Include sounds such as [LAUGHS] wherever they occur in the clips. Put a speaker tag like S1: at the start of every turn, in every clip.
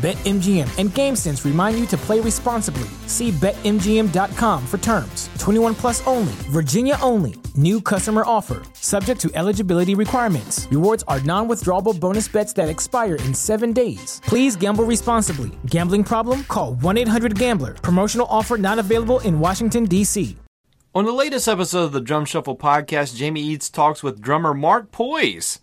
S1: BetMGM and GameSense remind you to play responsibly. See BetMGM.com for terms. 21 plus only, Virginia only. New customer offer, subject to eligibility requirements. Rewards are non withdrawable bonus bets that expire in seven days. Please gamble responsibly. Gambling problem? Call 1 800 Gambler. Promotional offer not available in Washington, D.C.
S2: On the latest episode of the Drum Shuffle podcast, Jamie Eads talks with drummer Mark Poise.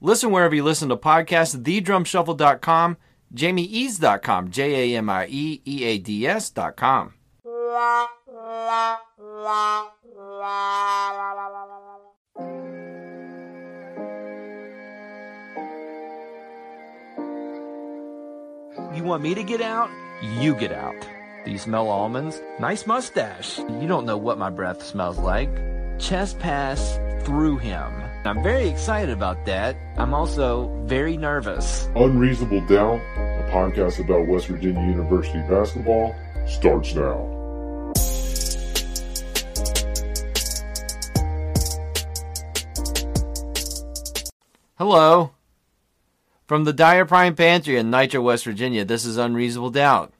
S2: Listen wherever you listen to podcasts, thedrumshuffle.com JamieEads.com, J A M I E E A D S.com.
S3: You want me to get out? You get out. Do you smell almonds? Nice mustache. You don't know what my breath smells like. Chest pass through him. I'm very excited about that. I'm also very nervous.
S4: Unreasonable Doubt, a podcast about West Virginia University basketball, starts now.
S2: Hello. From the Dyer Prime Pantry in Nitro, West Virginia, this is Unreasonable Doubt.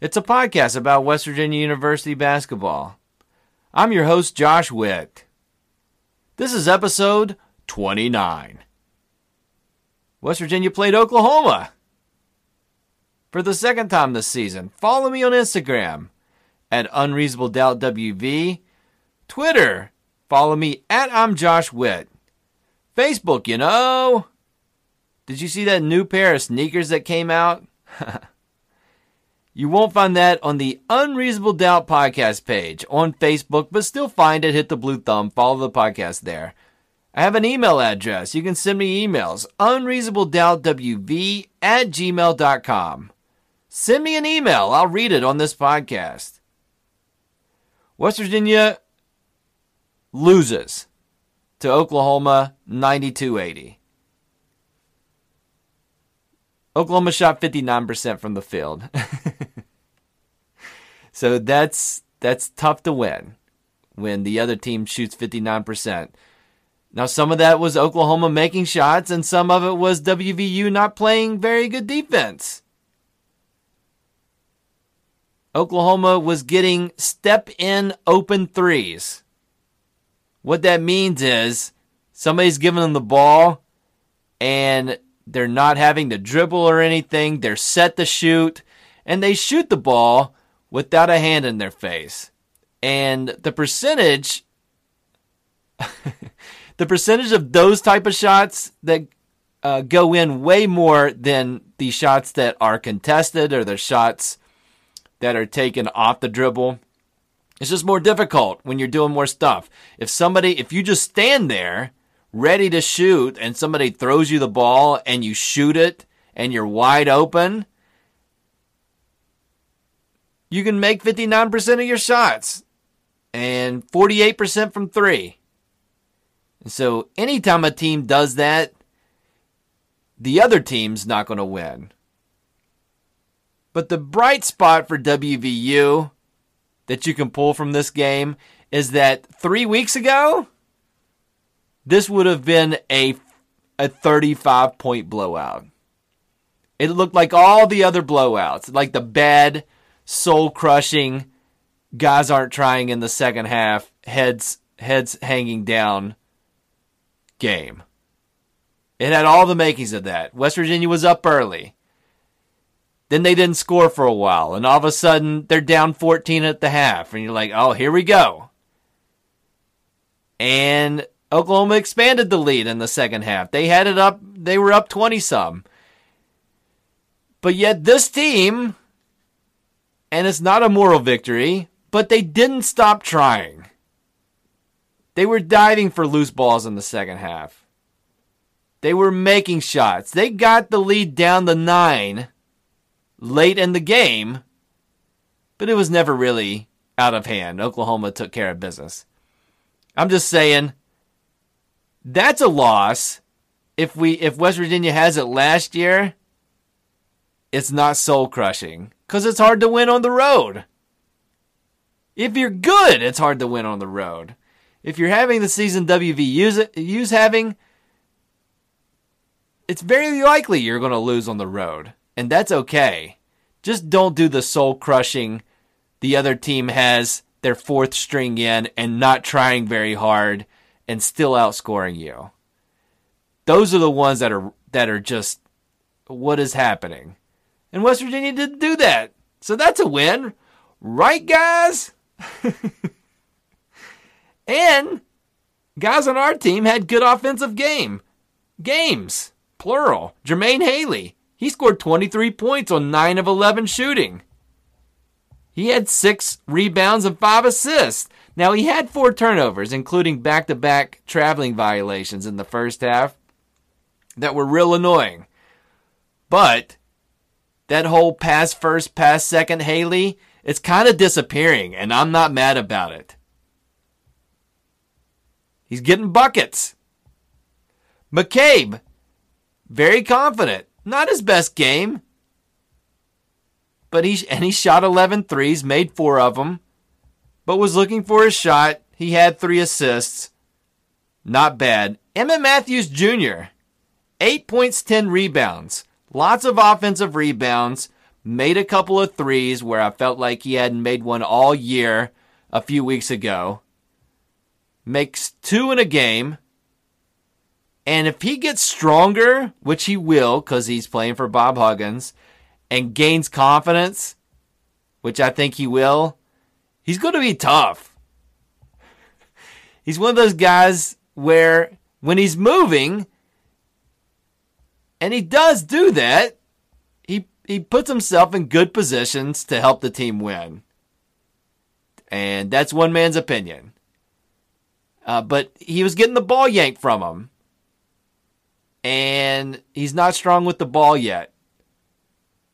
S2: It's a podcast about West Virginia University basketball. I'm your host, Josh Witt. This is episode 29. West Virginia played Oklahoma for the second time this season. Follow me on Instagram at Unreasonable Doubt WV. Twitter, follow me at I'm Josh Witt. Facebook, you know. Did you see that new pair of sneakers that came out? [LAUGHS] you won't find that on the Unreasonable Doubt podcast page on Facebook, but still find it. Hit the blue thumb, follow the podcast there. I have an email address. You can send me emails unreasonabledoubtwv at gmail.com. Send me an email. I'll read it on this podcast. West Virginia loses to Oklahoma 92 80. Oklahoma shot 59% from the field. [LAUGHS] so that's that's tough to win when the other team shoots 59%. Now some of that was Oklahoma making shots and some of it was WVU not playing very good defense. Oklahoma was getting step in open threes. What that means is somebody's giving them the ball and they're not having to dribble or anything. They're set to shoot and they shoot the ball without a hand in their face. And the percentage [LAUGHS] the percentage of those type of shots that uh, go in way more than the shots that are contested or the shots that are taken off the dribble. It's just more difficult when you're doing more stuff. If somebody, if you just stand there ready to shoot and somebody throws you the ball and you shoot it and you're wide open, you can make 59% of your shots and 48% from three. And so anytime a team does that, the other team's not going to win. But the bright spot for WVU that you can pull from this game is that three weeks ago, this would have been a, a 35 point blowout. It looked like all the other blowouts, like the bad, soul crushing, guys aren't trying in the second half, heads heads hanging down game. It had all the makings of that. West Virginia was up early. Then they didn't score for a while, and all of a sudden they're down 14 at the half, and you're like, oh, here we go. And Oklahoma expanded the lead in the second half. They had it up, they were up 20 some. But yet this team, and it's not a moral victory, but they didn't stop trying. They were diving for loose balls in the second half. They were making shots. They got the lead down to nine late in the game, but it was never really out of hand. Oklahoma took care of business. I'm just saying that's a loss. If we if West Virginia has it last year, it's not soul crushing cuz it's hard to win on the road. If you're good, it's hard to win on the road. If you're having the season WVU's having, it's very likely you're going to lose on the road, and that's okay. Just don't do the soul crushing the other team has their fourth string in and not trying very hard and still outscoring you. Those are the ones that are that are just what is happening. And West Virginia didn't do that. So that's a win. Right guys? [LAUGHS] and guys on our team had good offensive game. Games, plural. Jermaine Haley, he scored 23 points on 9 of 11 shooting. He had six rebounds and five assists. Now, he had four turnovers, including back to back traveling violations in the first half that were real annoying. But that whole pass first, pass second Haley, it's kind of disappearing, and I'm not mad about it. He's getting buckets. McCabe, very confident. Not his best game but he and he shot 11 threes, made 4 of them, but was looking for a shot. He had 3 assists. Not bad. Emmitt Matthews Jr. 8 points, 10 rebounds. Lots of offensive rebounds. Made a couple of threes where I felt like he hadn't made one all year a few weeks ago. Makes two in a game. And if he gets stronger, which he will because he's playing for Bob Huggins, and gains confidence, which I think he will, he's going to be tough. He's one of those guys where when he's moving, and he does do that, he he puts himself in good positions to help the team win. And that's one man's opinion. Uh, but he was getting the ball yanked from him. And he's not strong with the ball yet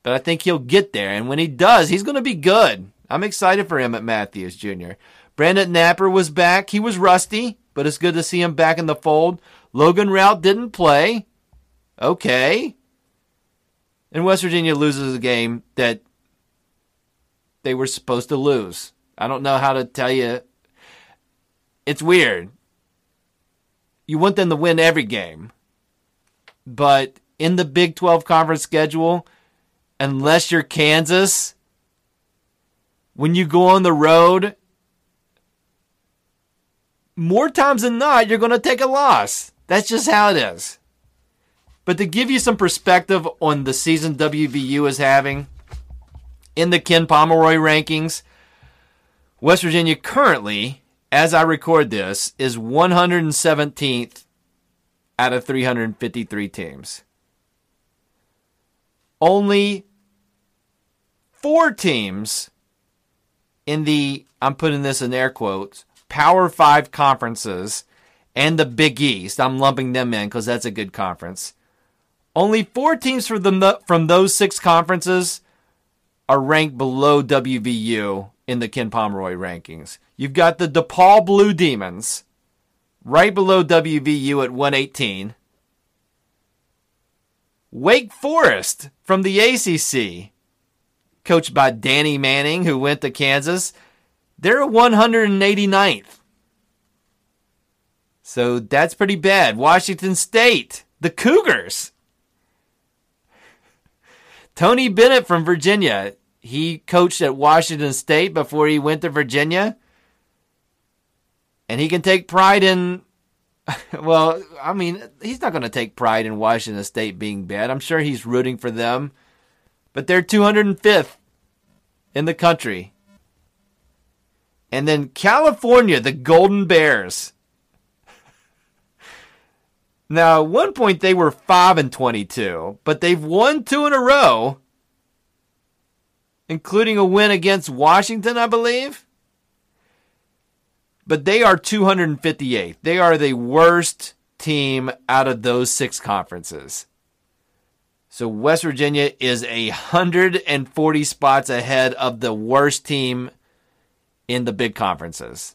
S2: but I think he'll get there. And when he does, he's going to be good. I'm excited for him at Matthews Jr. Brandon Knapper was back. He was rusty, but it's good to see him back in the fold. Logan Routt didn't play. Okay. And West Virginia loses a game that they were supposed to lose. I don't know how to tell you. It's weird. You want them to win every game. But in the Big 12 conference schedule, unless you're Kansas, when you go on the road, more times than not, you're going to take a loss. That's just how it is. But to give you some perspective on the season WVU is having in the Ken Pomeroy rankings, West Virginia currently, as I record this, is 117th out of 353 teams. Only four teams in the, I'm putting this in air quotes, Power Five conferences and the Big East. I'm lumping them in because that's a good conference. Only four teams from, the, from those six conferences are ranked below WVU in the Ken Pomeroy rankings. You've got the DePaul Blue Demons right below WVU at 118. Wake Forest from the ACC coached by Danny Manning, who went to Kansas. They're 189th. So that's pretty bad. Washington State, the Cougars. Tony Bennett from Virginia. He coached at Washington State before he went to Virginia. And he can take pride in, [LAUGHS] well, I mean, he's not going to take pride in Washington State being bad. I'm sure he's rooting for them but they're 205th in the country. And then California, the Golden Bears. [LAUGHS] now, at one point they were 5 and 22, but they've won two in a row, including a win against Washington, I believe. But they are 258th. They are the worst team out of those six conferences. So West Virginia is a 140 spots ahead of the worst team in the big conferences.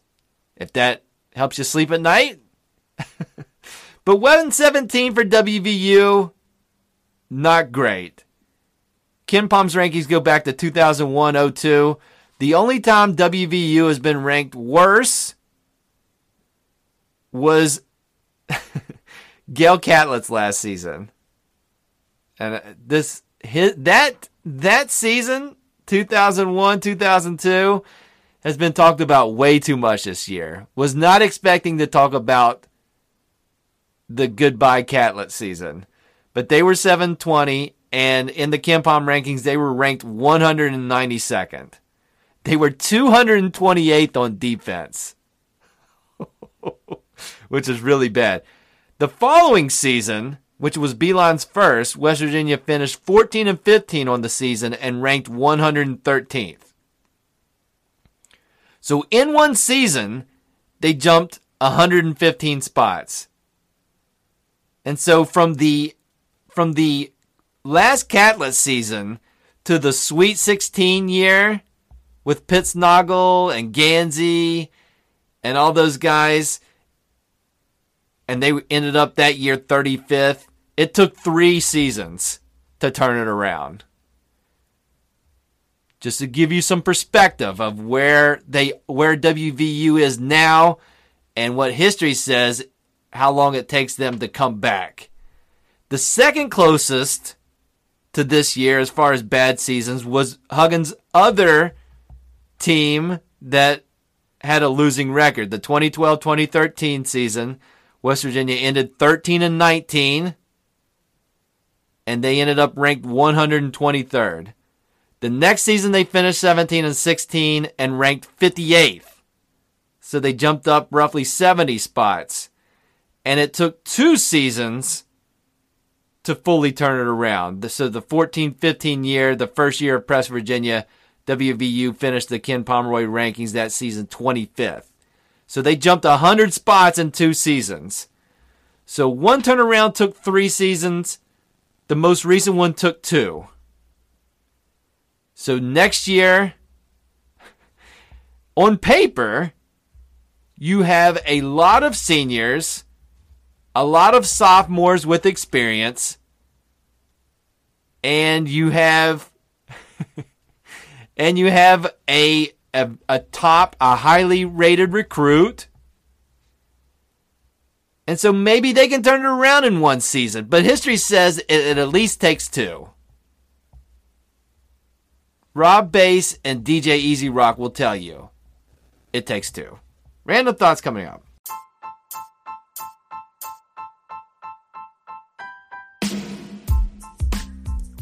S2: If that helps you sleep at night. [LAUGHS] but 117 for WVU, not great. KenPom's rankings go back to 2001 02. The only time WVU has been ranked worse was [LAUGHS] Gale Catlett's last season. And uh, this his, that that season 2001 2002 has been talked about way too much this year. Was not expecting to talk about the goodbye Catlett season. But they were 720 and in the KenPom rankings they were ranked 192nd. They were 228th on defense. [LAUGHS] Which is really bad. The following season, which was Beilein's first, West Virginia finished 14 and 15 on the season and ranked 113th. So in one season, they jumped 115 spots. And so from the from the last Catlett season to the Sweet 16 year with Pitts, Pittsnogle and Gansey and all those guys, and they ended up that year 35th. It took three seasons to turn it around. Just to give you some perspective of where they where WVU is now and what history says how long it takes them to come back. The second closest to this year as far as bad seasons was Huggins' other team that had a losing record. The 2012-2013 season West Virginia ended 13 and 19, and they ended up ranked 123rd. The next season, they finished 17 and 16 and ranked 58th. So they jumped up roughly 70 spots. And it took two seasons to fully turn it around. So the 14 15 year, the first year of Press Virginia, WVU finished the Ken Pomeroy rankings that season 25th. So they jumped 100 spots in two seasons. So one turnaround took three seasons. The most recent one took two. So next year, [LAUGHS] on paper, you have a lot of seniors, a lot of sophomores with experience, and you have [LAUGHS] and you have a a, a top, a highly rated recruit. And so maybe they can turn it around in one season. But history says it, it at least takes two. Rob Base and DJ Easy Rock will tell you it takes two. Random thoughts coming up.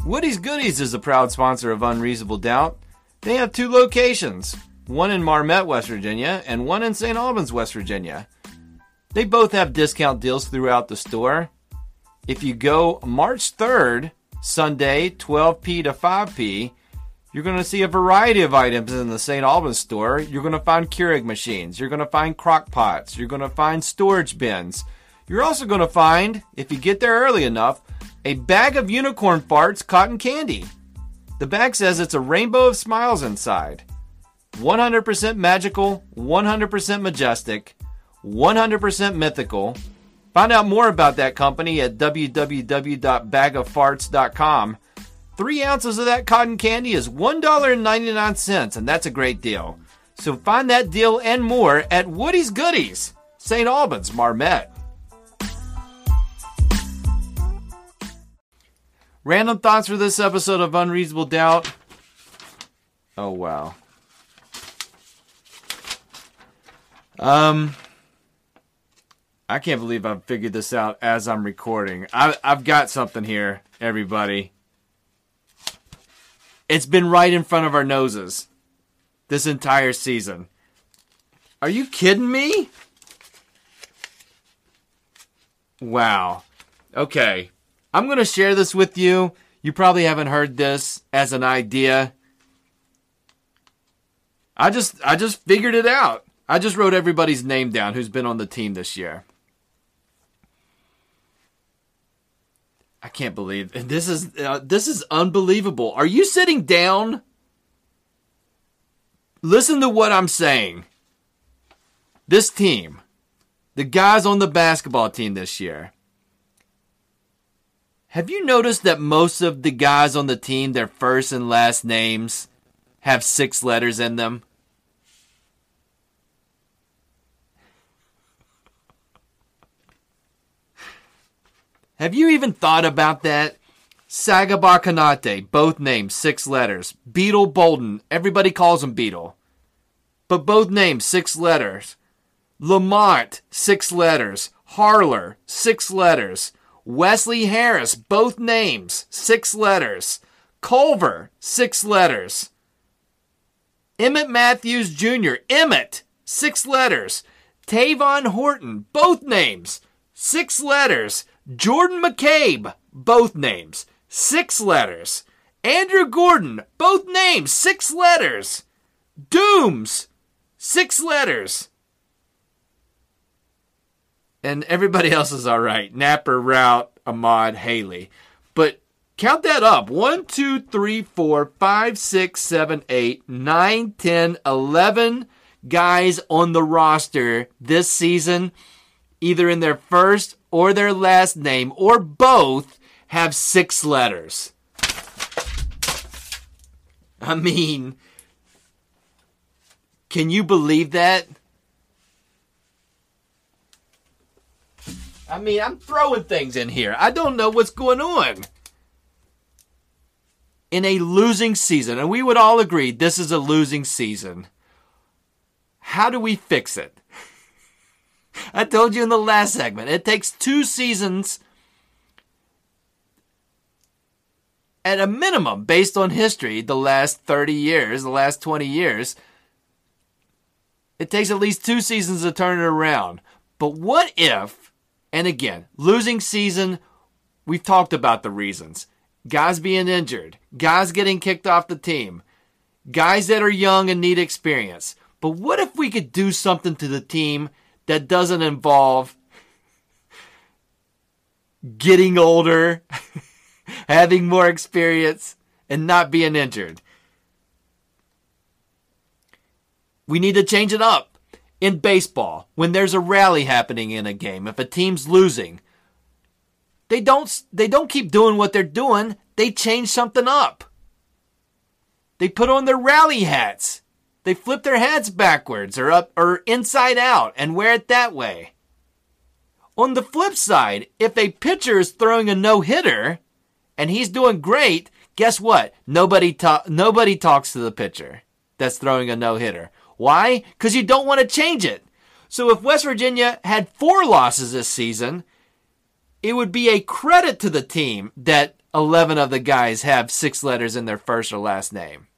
S2: Woody's Goodies is a proud sponsor of Unreasonable Doubt. They have two locations one in Marmet, West Virginia, and one in St. Albans, West Virginia. They both have discount deals throughout the store. If you go March 3rd, Sunday, 12p to 5p, you're going to see a variety of items in the St. Albans store. You're going to find Keurig machines. You're going to find crock pots. You're going to find storage bins. You're also going to find, if you get there early enough, a bag of unicorn farts cotton candy. The bag says it's a rainbow of smiles inside. 100% magical, 100% majestic, 100% mythical. Find out more about that company at www.bagoffarts.com. Three ounces of that cotton candy is $1.99, and that's a great deal. So find that deal and more at Woody's Goodies, St. Albans, Marmet. Random thoughts for this episode of Unreasonable Doubt. Oh, wow. Um, I can't believe I've figured this out as I'm recording. I, I've got something here, everybody. It's been right in front of our noses this entire season. Are you kidding me? Wow. Okay. I'm going to share this with you. You probably haven't heard this as an idea. I just I just figured it out. I just wrote everybody's name down who's been on the team this year. I can't believe this is uh, this is unbelievable. Are you sitting down? Listen to what I'm saying. This team, the guys on the basketball team this year. Have you noticed that most of the guys on the team, their first and last names have six letters in them? Have you even thought about that? Sagaba Konate, both names, six letters. Beetle Bolden, everybody calls him Beetle. But both names, six letters. Lamont, six letters. Harler, six letters. Wesley Harris, both names, six letters. Culver, six letters. Emmitt Matthews Jr., Emmitt, six letters. Tavon Horton, both names, six letters. Jordan McCabe, both names, six letters. Andrew Gordon, both names, six letters. Doomes, six letters. And everybody [LAUGHS] else is all right. Knapper, Routt, Ahmad, Haley. But count that up. One, two, three, four, five, six, seven, eight, nine, ten, eleven guys on the roster this season, either in their first or their last name or both have six letters. I mean, can you believe that? I mean, I'm throwing things in here. I don't know what's going on. In a losing season, and we would all agree this is a losing season, how do we fix it? [LAUGHS] I told you in the last segment, it takes two seasons at a minimum, based on history, the last 30 years, the last 20 years, it takes at least two seasons to turn it around. But what if, and again, losing season, we've talked about the reasons. Guys being injured, guys getting kicked off the team, guys that are young and need experience. But what if we could do something to the team that doesn't involve getting older, [LAUGHS] having more experience, and not being injured. We need to change it up. In baseball, when there's a rally happening in a game, if a team's losing, they don't they don't keep doing what they're doing, they change something up. They put on their rally hats. They flip their hats backwards or up or inside out and wear it that way. On the flip side, if a pitcher is throwing a no-hitter and he's doing great, guess what? Nobody ta- nobody talks to the pitcher that's throwing a no-hitter. Why? Cuz you don't want to change it. So if West Virginia had 4 losses this season, it would be a credit to the team that 11 of the guys have 6 letters in their first or last name.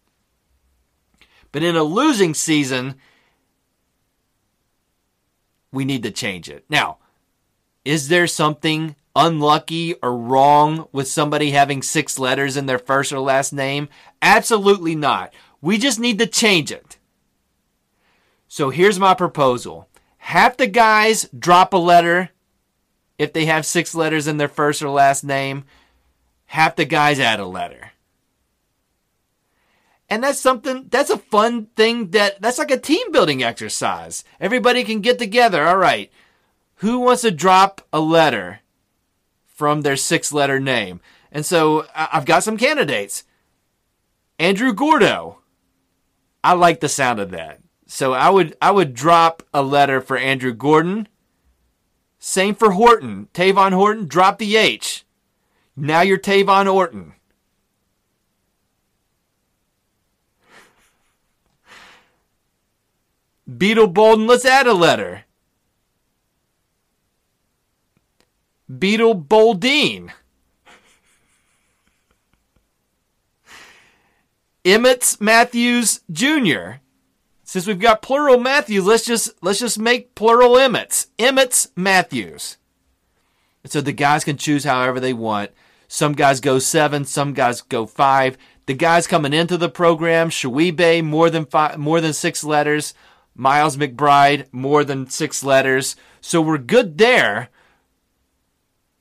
S2: But in a losing season, we need to change it. Now, is there something unlucky or wrong with somebody having six letters in their first or last name? Absolutely not. We just need to change it. So here's my proposal. Half the guys drop a letter if they have six letters in their first or last name. Half the guys add a letter. And that's something, that's a fun thing that, that's like a team building exercise. Everybody can get together. All right. Who wants to drop a letter from their six letter name? And so I've got some candidates. Andrew Gordo. I like the sound of that. So I would, I would drop a letter for Andrew Gordon. Same for Horton. Tavon Horton, drop the H. Now you're Tavon Horton. Beetle Bolden, let's add a letter. Beetle Boldine. Emmitt Matthews Jr. Since we've got plural Matthews, let's just let's just make plural Emmitts. Emmitt's Matthews. And so the guys can choose however they want. Some guys go seven, some guys go five. The guys coming into the program, Tshiebwe, more than five, more than six letters. Miles McBride, more than six letters. So we're good there.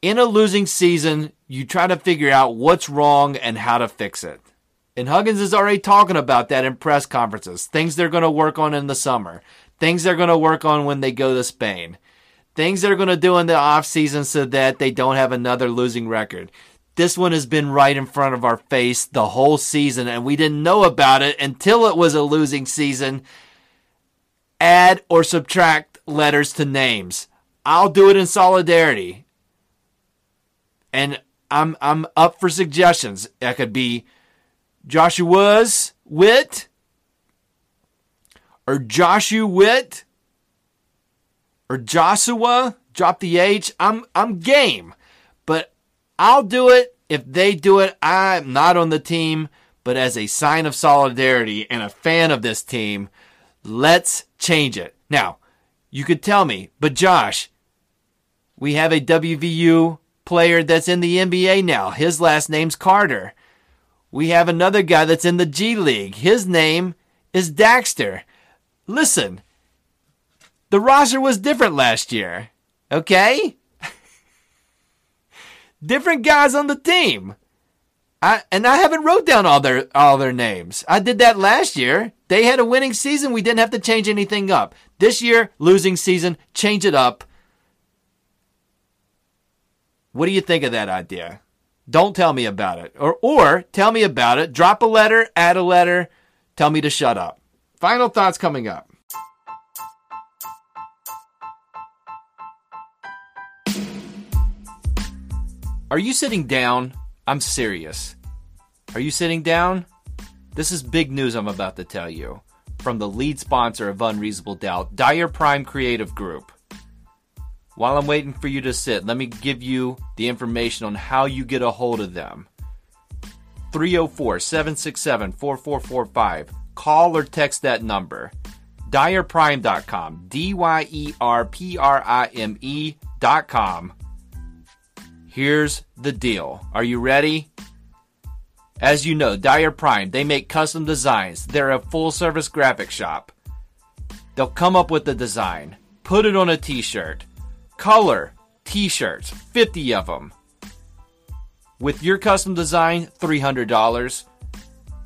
S2: In a losing season, you try to figure out what's wrong and how to fix it. And Huggins is already talking about that in press conferences. Things they're going to work on in the summer. Things they're going to work on when they go to Spain. Things they're going to do in the offseason so that they don't have another losing record. This one has been right in front of our face the whole season, and we didn't know about it until it was a losing season add or subtract letters to names. I'll do it in solidarity. And I'm I'm up for suggestions. That could be Joshua's wit or Joshua wit or Joshua. Drop the H. I'm I'm game. But I'll do it if they do it. I'm not on the team, but as a sign of solidarity and a fan of this team, Let's change it. Now, you could tell me, but Josh, we have a WVU player that's in the NBA now. His last name's Carter. We have another guy that's in the G League. His name is Daxter. Listen, the roster was different last year. Okay? [LAUGHS] different guys on the team. I, and I haven't wrote down all their all their names. I did that last year. They had a winning season. We didn't have to change anything up. This year, losing season, change it up. What do you think of that idea? Don't tell me about it. Or or tell me about it. Drop a letter, add a letter, tell me to shut up. Final thoughts coming up. Are you sitting down? I'm serious. Are you sitting down? This is big news I'm about to tell you from the lead sponsor of Unreasonable Doubt, Dyer Prime Creative Group. While I'm waiting for you to sit, let me give you the information on how you get a hold of them. 304 767 4445. Call or text that number. DyerPrime.com. D Y E R P R I M E.com. Here's the deal. Are you ready? As you know, Dyer Prime, they make custom designs. They're a full service graphic shop. They'll come up with the design, put it on a t shirt, color t shirts, 50 of them. With your custom design, $300.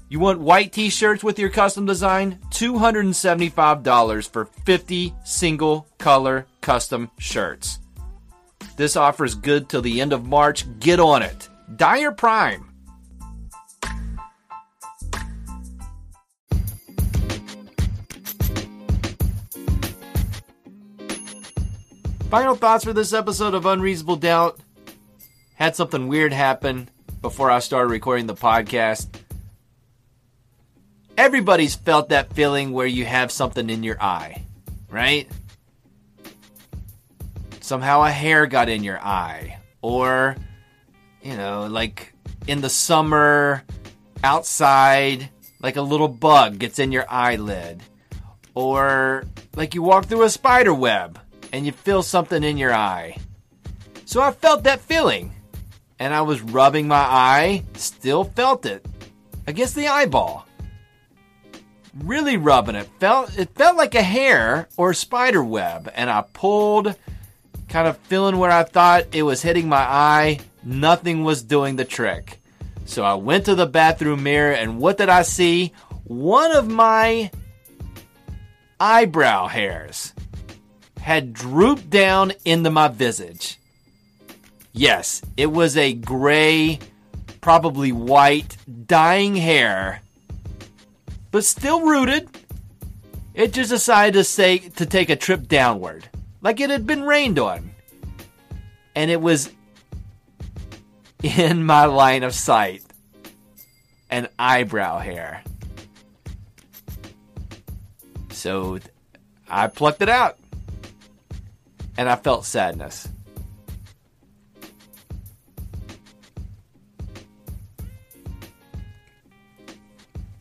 S2: You want white t shirts with your custom design? $275 for 50 single color custom shirts. This offer is good till the end of March. Get on it. Dyer Prime. Final thoughts for this episode of Unreasonable Doubt. Had something weird happen before I started recording the podcast. Everybody's felt that feeling where you have something in your eye, right? somehow a hair got in your eye or you know like in the summer outside like a little bug gets in your eyelid or like you walk through a spider web and you feel something in your eye so i felt that feeling and i was rubbing my eye still felt it against the eyeball really rubbing it felt it felt like a hair or a spider web and i pulled kind of feeling where I thought it was hitting my eye. Nothing was doing the trick. So I went to the bathroom mirror, and what did I see? One of my eyebrow hairs had drooped down into my visage. Yes, it was a gray, probably white, dying hair, but still rooted. It just decided to say to take a trip downward like it had been rained on. And it was in my line of sight an eyebrow hair. So I plucked it out. And I felt sadness.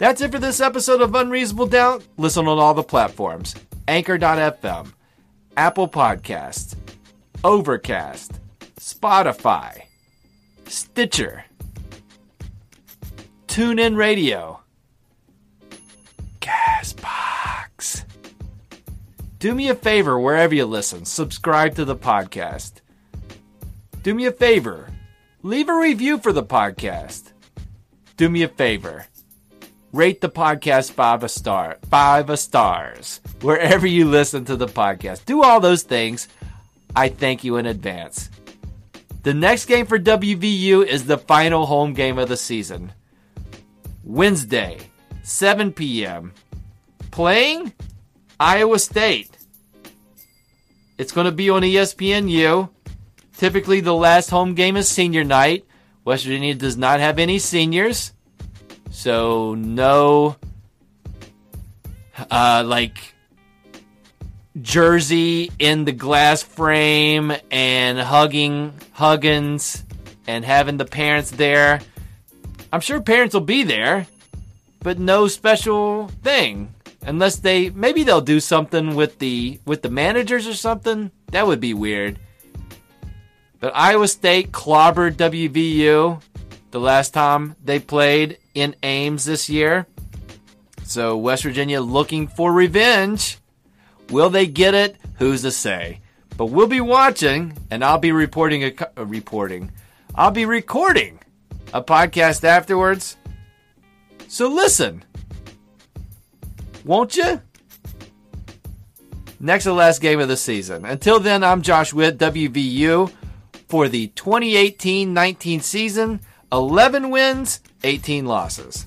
S2: That's it for this episode of Unreasonable Doubt. Listen on all the platforms Anchor.fm, Apple Podcasts, Overcast, Spotify, Stitcher, TuneIn Radio, Castbox, do me a favor wherever you listen, subscribe to the podcast. Do me a favor, leave a review for the podcast. Do me a favor, rate the podcast five a star, five a stars wherever you listen to the podcast. Do all those things. I thank you in advance. The next game for WVU is the final home game of the season. Wednesday, 7 p.m. Playing Iowa State. It's going to be on ESPNU. Typically, the last home game is senior night. West Virginia does not have any seniors. So, no, uh, like, jersey in the glass frame and hugging Huggins and having the parents there. I'm sure parents will be there, but no special thing unless they maybe they'll do something with the with the managers or something. That would be weird. But Iowa State clobbered WVU the last time they played in Ames this year. So West Virginia looking for revenge. Will they get it? Who's to say? But we'll be watching, and I'll be reporting a, a uh, reporting. I'll be recording a podcast afterwards. So listen, won't you? Next to the last game of the season. Until then, I'm Josh Witt, WVU, for the 2018 19 season 11 wins, 18 losses.